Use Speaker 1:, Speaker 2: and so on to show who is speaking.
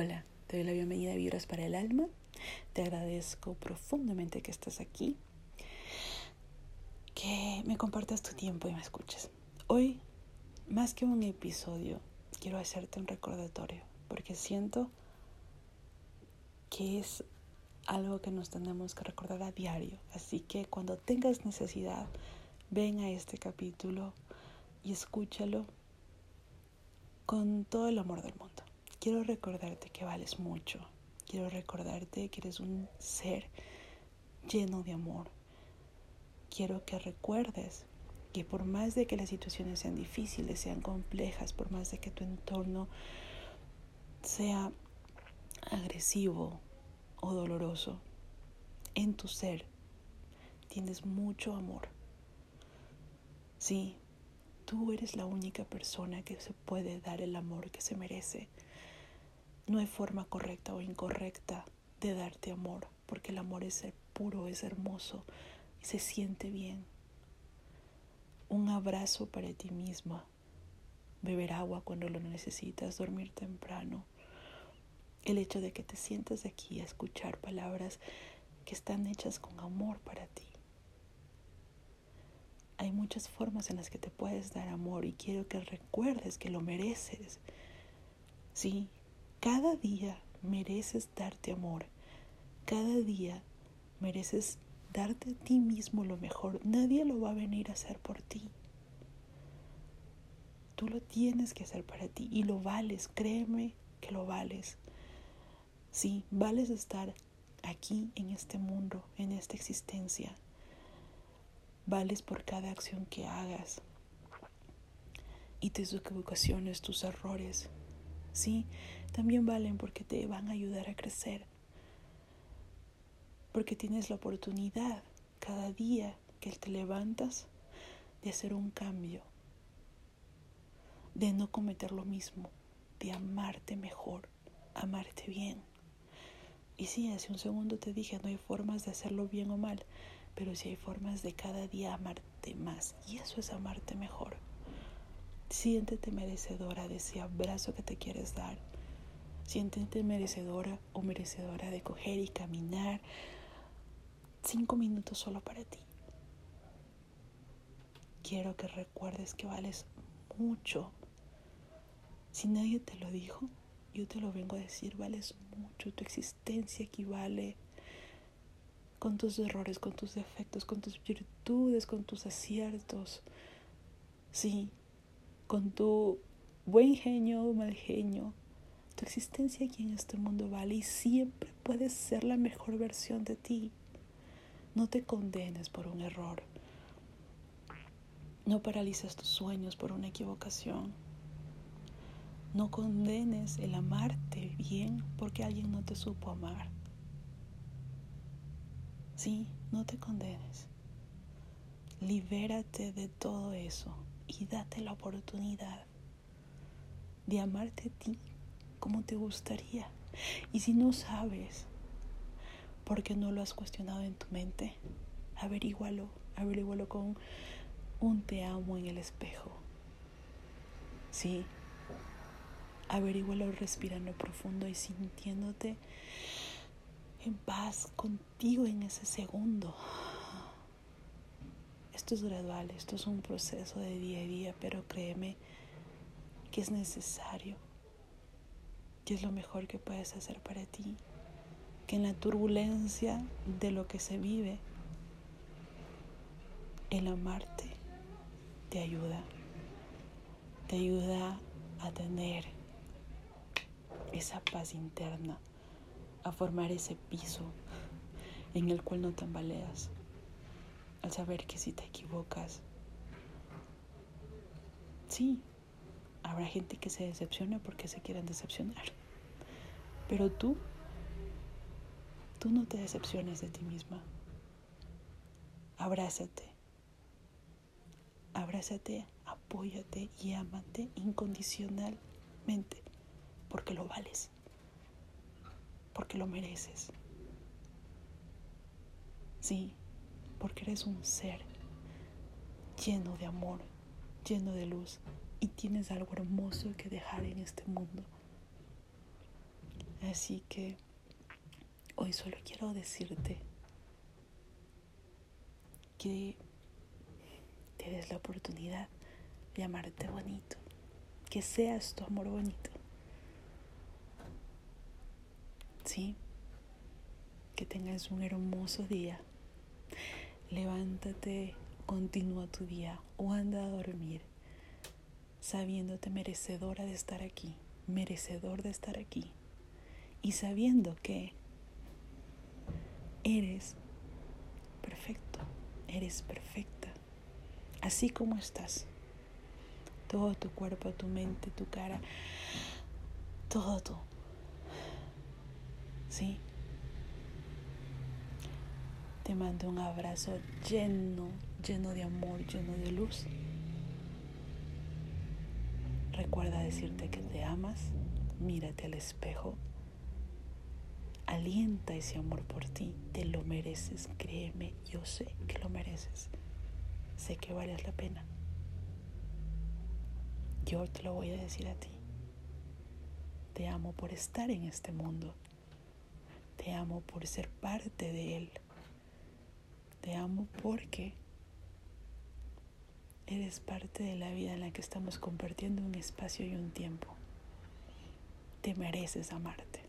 Speaker 1: Hola, te doy la bienvenida a Vibras para el Alma. Te agradezco profundamente que estés aquí, que me compartas tu tiempo y me escuches. Hoy, más que un episodio, quiero hacerte un recordatorio, porque siento que es algo que nos tenemos que recordar a diario. Así que cuando tengas necesidad, ven a este capítulo y escúchalo con todo el amor del mundo. Quiero recordarte que vales mucho. Quiero recordarte que eres un ser lleno de amor. Quiero que recuerdes que por más de que las situaciones sean difíciles, sean complejas, por más de que tu entorno sea agresivo o doloroso, en tu ser tienes mucho amor. Sí, tú eres la única persona que se puede dar el amor que se merece. No hay forma correcta o incorrecta de darte amor, porque el amor es puro, es hermoso y se siente bien. Un abrazo para ti misma, beber agua cuando lo necesitas, dormir temprano. El hecho de que te sientas aquí a escuchar palabras que están hechas con amor para ti. Hay muchas formas en las que te puedes dar amor y quiero que recuerdes que lo mereces. Sí, cada día mereces darte amor. Cada día mereces darte a ti mismo lo mejor. Nadie lo va a venir a hacer por ti. Tú lo tienes que hacer para ti y lo vales. Créeme que lo vales. Sí, vales estar aquí en este mundo, en esta existencia. Vales por cada acción que hagas y tus equivocaciones, tus errores. Sí, también valen porque te van a ayudar a crecer. Porque tienes la oportunidad cada día que te levantas de hacer un cambio, de no cometer lo mismo, de amarte mejor, amarte bien. Y sí, hace un segundo te dije, no hay formas de hacerlo bien o mal, pero sí hay formas de cada día amarte más. Y eso es amarte mejor. Siéntete merecedora de ese abrazo que te quieres dar Siéntete merecedora o merecedora de coger y caminar cinco minutos solo para ti. Quiero que recuerdes que vales mucho. Si nadie te lo dijo, yo te lo vengo a decir, vales mucho. Tu existencia equivale con tus errores, con tus defectos, con tus virtudes, con tus aciertos. Sí, con tu buen genio o mal genio, tu existencia aquí en este mundo vale y siempre puedes ser la mejor versión de ti. No te condenes por un error. No paralices tus sueños por una equivocación. No condenes el amarte bien porque alguien no te supo amar. Sí, no te condenes. Libérate de todo eso y date la oportunidad de amarte a ti como te gustaría. Y si no sabes por qué no lo has cuestionado en tu mente, averígualo, averígualo con un te amo en el espejo. Sí, averígualo respirando profundo y sintiéndote en paz contigo en ese segundo. Esto es gradual, esto es un proceso de día a día, pero créeme que es necesario ¿Qué es lo mejor que puedes hacer para ti? Que en la turbulencia de lo que se vive, el amarte te ayuda. Te ayuda a tener esa paz interna, a formar ese piso en el cual no tambaleas, al saber que si te equivocas, sí, habrá gente que se decepciona porque se quieran decepcionar. Pero tú, tú no te decepciones de ti misma. Abrázate. Abrázate, apóyate y ámate incondicionalmente porque lo vales, porque lo mereces. Sí, porque eres un ser lleno de amor, lleno de luz y tienes algo hermoso que dejar en este mundo. Así que hoy solo quiero decirte que te des la oportunidad de amarte bonito, que seas tu amor bonito. ¿Sí? Que tengas un hermoso día. Levántate, continúa tu día o anda a dormir sabiéndote merecedora de estar aquí, merecedor de estar aquí y sabiendo que eres perfecto, eres perfecta, así como estás. Todo tu cuerpo, tu mente, tu cara, todo tú. ¿Sí? Te mando un abrazo lleno, lleno de amor, lleno de luz. Recuerda decirte que te amas, mírate al espejo, alienta ese amor por ti, te lo mereces, créeme, yo sé que lo mereces, sé que vales la pena. Yo te lo voy a decir a ti. Te amo por estar en este mundo. Te amo por ser parte de él. Te amo porque Eres parte de la vida en la que estamos compartiendo un espacio y un tiempo. Te mereces amarte.